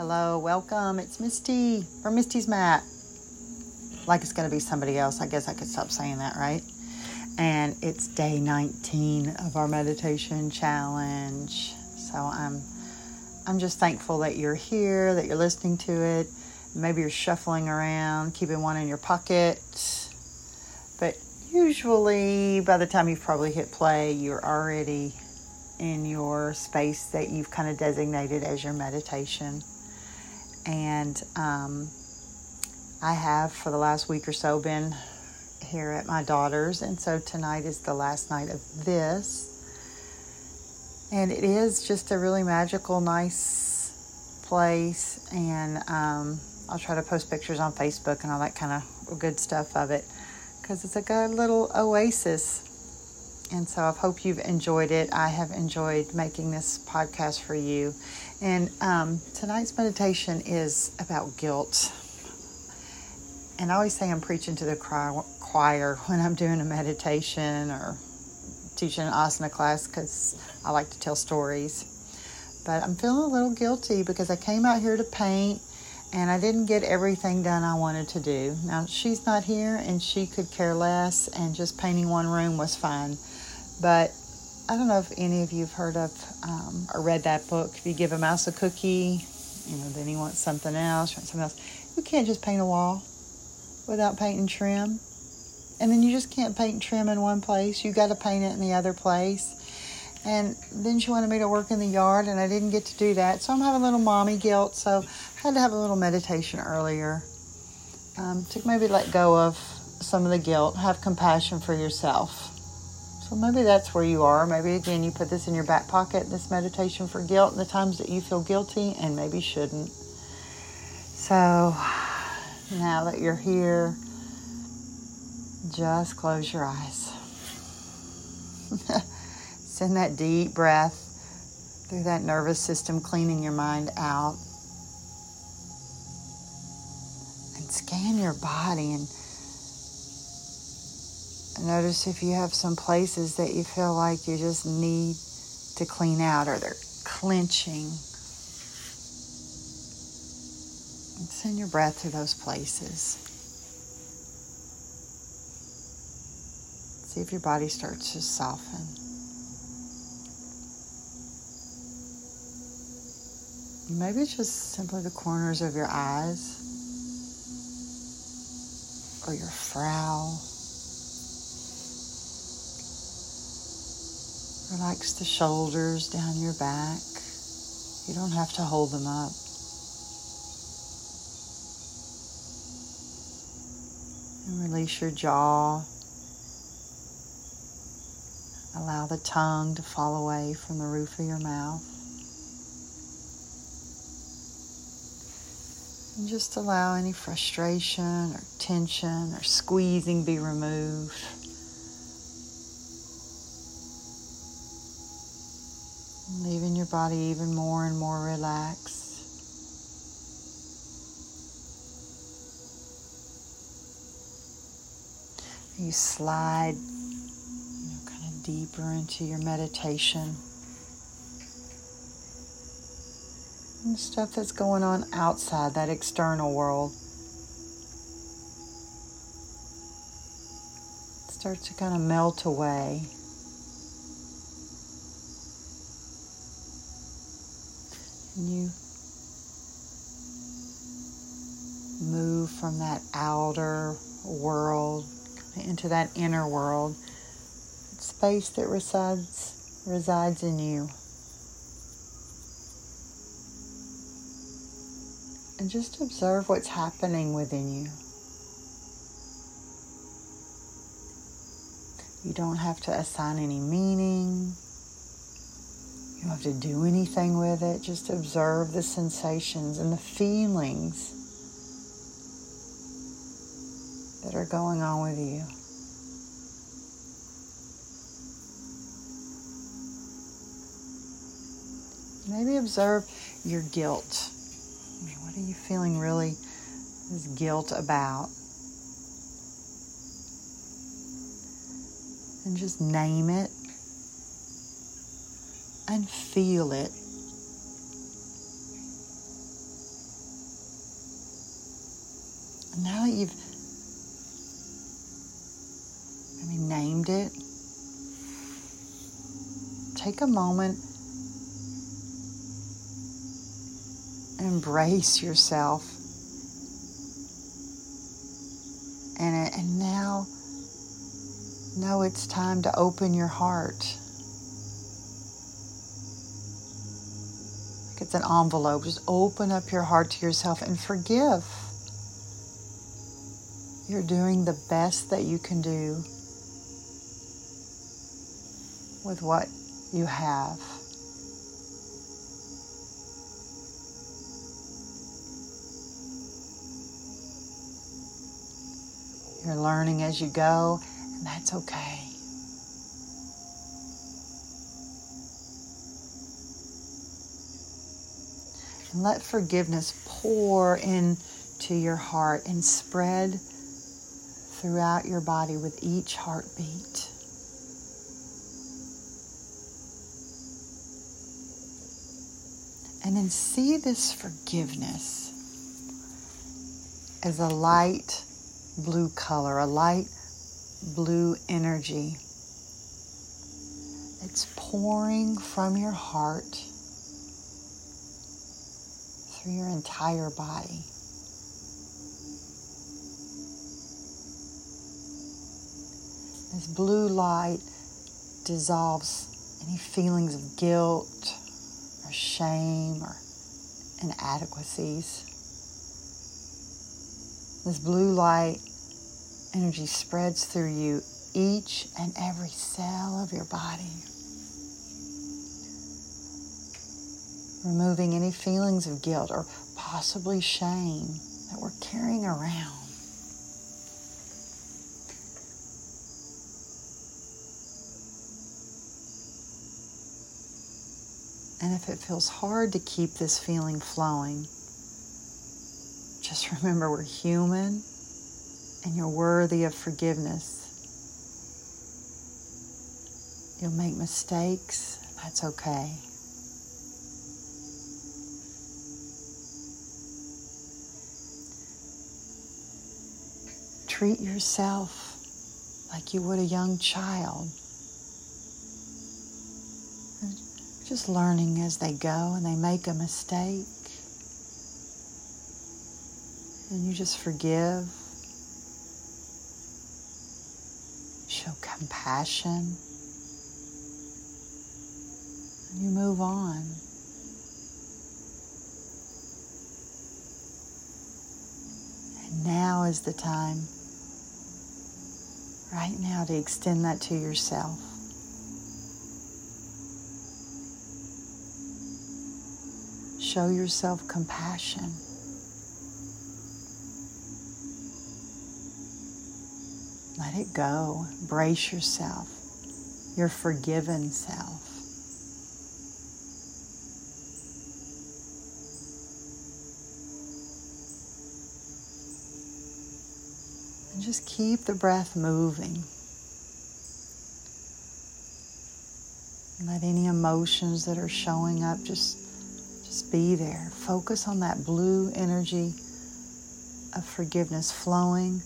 Hello, welcome. It's Misty from Misty's Mat. Like it's going to be somebody else. I guess I could stop saying that, right? And it's day 19 of our meditation challenge. So I'm I'm just thankful that you're here, that you're listening to it. Maybe you're shuffling around, keeping one in your pocket. But usually by the time you've probably hit play, you're already in your space that you've kind of designated as your meditation. And um, I have for the last week or so been here at my daughter's, and so tonight is the last night of this. And it is just a really magical, nice place. And um, I'll try to post pictures on Facebook and all that kind of good stuff of it because it's a good little oasis and so I hope you've enjoyed it. I have enjoyed making this podcast for you. And um, tonight's meditation is about guilt. And I always say I'm preaching to the choir when I'm doing a meditation or teaching an asana class because I like to tell stories. But I'm feeling a little guilty because I came out here to paint and I didn't get everything done I wanted to do. Now, she's not here and she could care less, and just painting one room was fine. But I don't know if any of you have heard of um, or read that book. If you give a mouse a cookie, you know, then he wants something else, wants something else. You can't just paint a wall without paint and trim. And then you just can't paint trim in one place. You got to paint it in the other place. And then she wanted me to work in the yard, and I didn't get to do that. So I'm having a little mommy guilt. So I had to have a little meditation earlier um, to maybe let go of some of the guilt, have compassion for yourself. So maybe that's where you are. Maybe again, you put this in your back pocket, this meditation for guilt, and the times that you feel guilty and maybe shouldn't. So now that you're here, just close your eyes. Send that deep breath through that nervous system, cleaning your mind out. And scan your body and Notice if you have some places that you feel like you just need to clean out or they're clenching. And send your breath to those places. See if your body starts to soften. Maybe it's just simply the corners of your eyes or your frown. Relax the shoulders down your back. You don't have to hold them up. And release your jaw. Allow the tongue to fall away from the roof of your mouth. And just allow any frustration or tension or squeezing be removed. Leaving your body even more and more relaxed. You slide you know, kind of deeper into your meditation. And stuff that's going on outside that external world starts to kind of melt away. You move from that outer world into that inner world, space that resides resides in you. And just observe what's happening within you. You don't have to assign any meaning. You don't have to do anything with it. Just observe the sensations and the feelings that are going on with you. Maybe observe your guilt. I mean, what are you feeling really this guilt about? And just name it and feel it. And now that you've maybe named it, take a moment embrace yourself. And, and now, know it's time to open your heart. It's an envelope. Just open up your heart to yourself and forgive. You're doing the best that you can do with what you have. You're learning as you go, and that's okay. And let forgiveness pour into your heart and spread throughout your body with each heartbeat. And then see this forgiveness as a light blue color, a light blue energy. It's pouring from your heart through your entire body. This blue light dissolves any feelings of guilt or shame or inadequacies. This blue light energy spreads through you, each and every cell of your body, removing any feelings of guilt or possibly shame that we're carrying around. And if it feels hard to keep this feeling flowing, just remember we're human and you're worthy of forgiveness. You'll make mistakes, that's okay. Treat yourself like you would a young child. Just learning as they go and they make a mistake. And you just forgive. Show compassion. And you move on. And now is the time, right now, to extend that to yourself. Show yourself compassion. Let it go. Brace yourself, your forgiven self. And just keep the breath moving. Let any emotions that are showing up just just be there. Focus on that blue energy of forgiveness flowing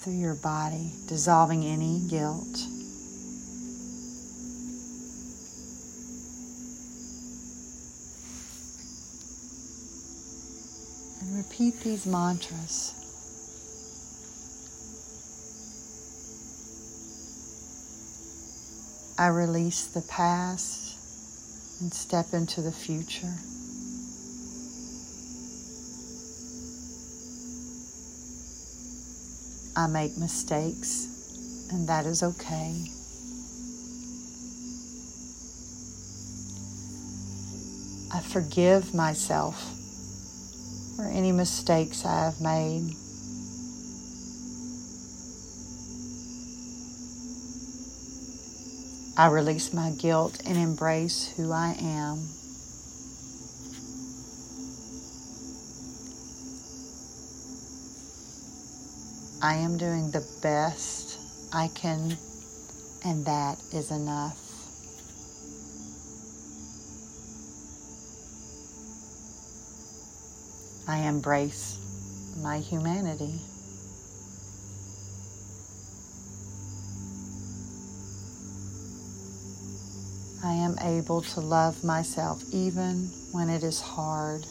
through your body, dissolving any guilt. And repeat these mantras. I release the past and step into the future. I make mistakes, and that is okay. I forgive myself for any mistakes I have made. I release my guilt and embrace who I am. I am doing the best I can, and that is enough. I embrace my humanity. I am able to love myself even when it is hard.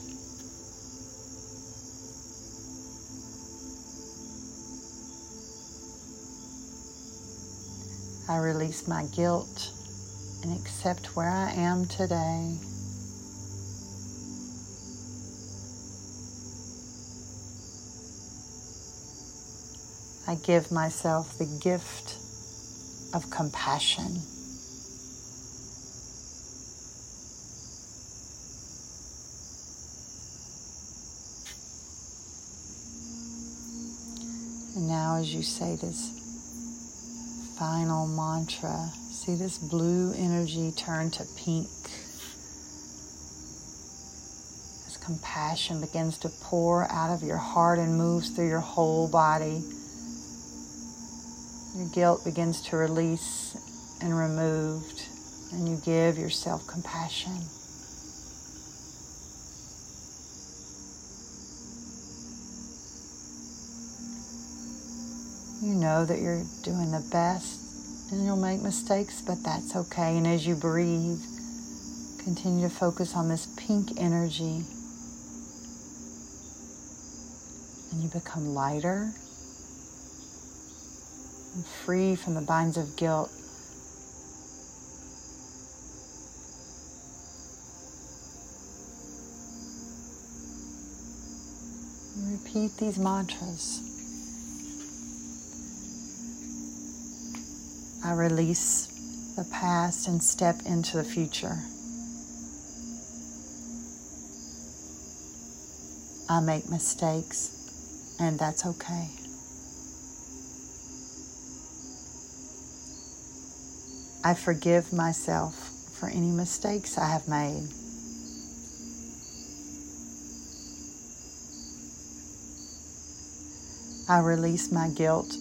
I release my guilt and accept where I am today. I give myself the gift of compassion. And now, as you say this final mantra, see this blue energy turn to pink as compassion begins to pour out of your heart and moves through your whole body. Your guilt begins to release and removed, and you give yourself compassion. You know that you're doing the best and you'll make mistakes, but that's okay. And as you breathe, continue to focus on this pink energy. And you become lighter and free from the binds of guilt. repeat these mantras. I release the past and step into the future. I make mistakes, and that's okay. I forgive myself for any mistakes I have made. I release my guilt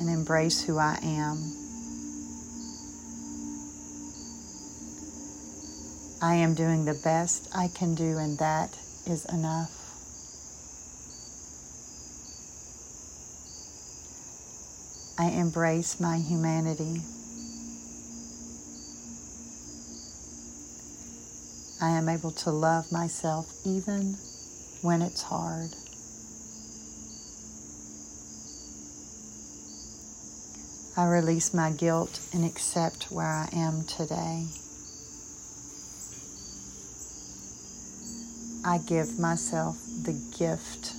and embrace who I am. I am doing the best I can do, and that is enough. I embrace my humanity. I am able to love myself even when it's hard. I release my guilt and accept where I am today. I give myself the gift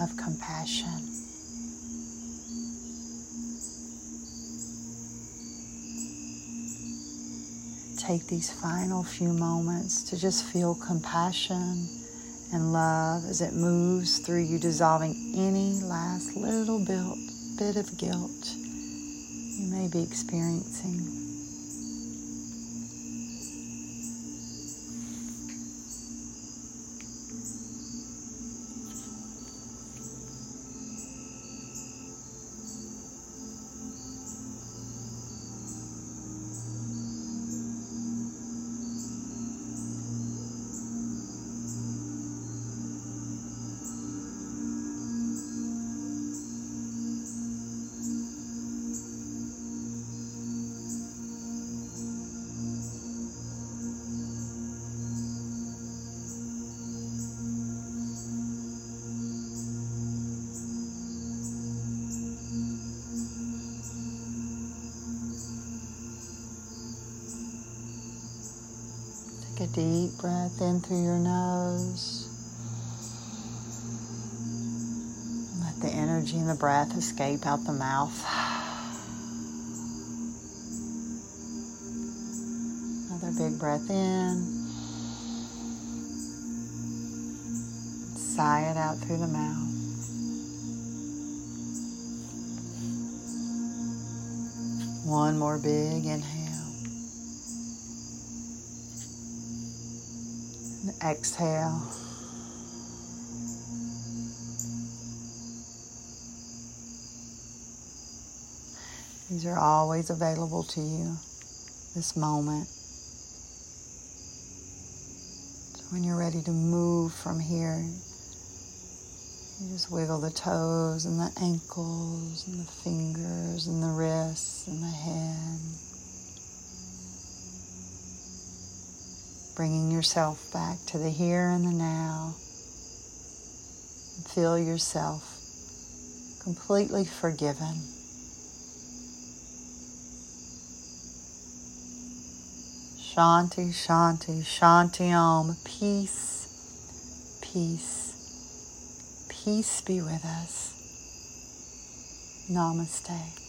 of compassion. take these final few moments to just feel compassion and love as it moves through you, dissolving any last little bit, of guilt you may be experiencing. Take a deep breath in through your nose. Let the energy and the breath escape out the mouth. Another big breath in. Sigh it out through the mouth. One more big inhale. Exhale. These are always available to you, this moment. So when you're ready to move from here, You just wiggle the toes and the ankles and the fingers and the wrists and the head. Bringing yourself back to the here and the now. Feel yourself completely forgiven. Shanti, Shanti, Shanti Om. Peace, peace, peace be with us. Namaste.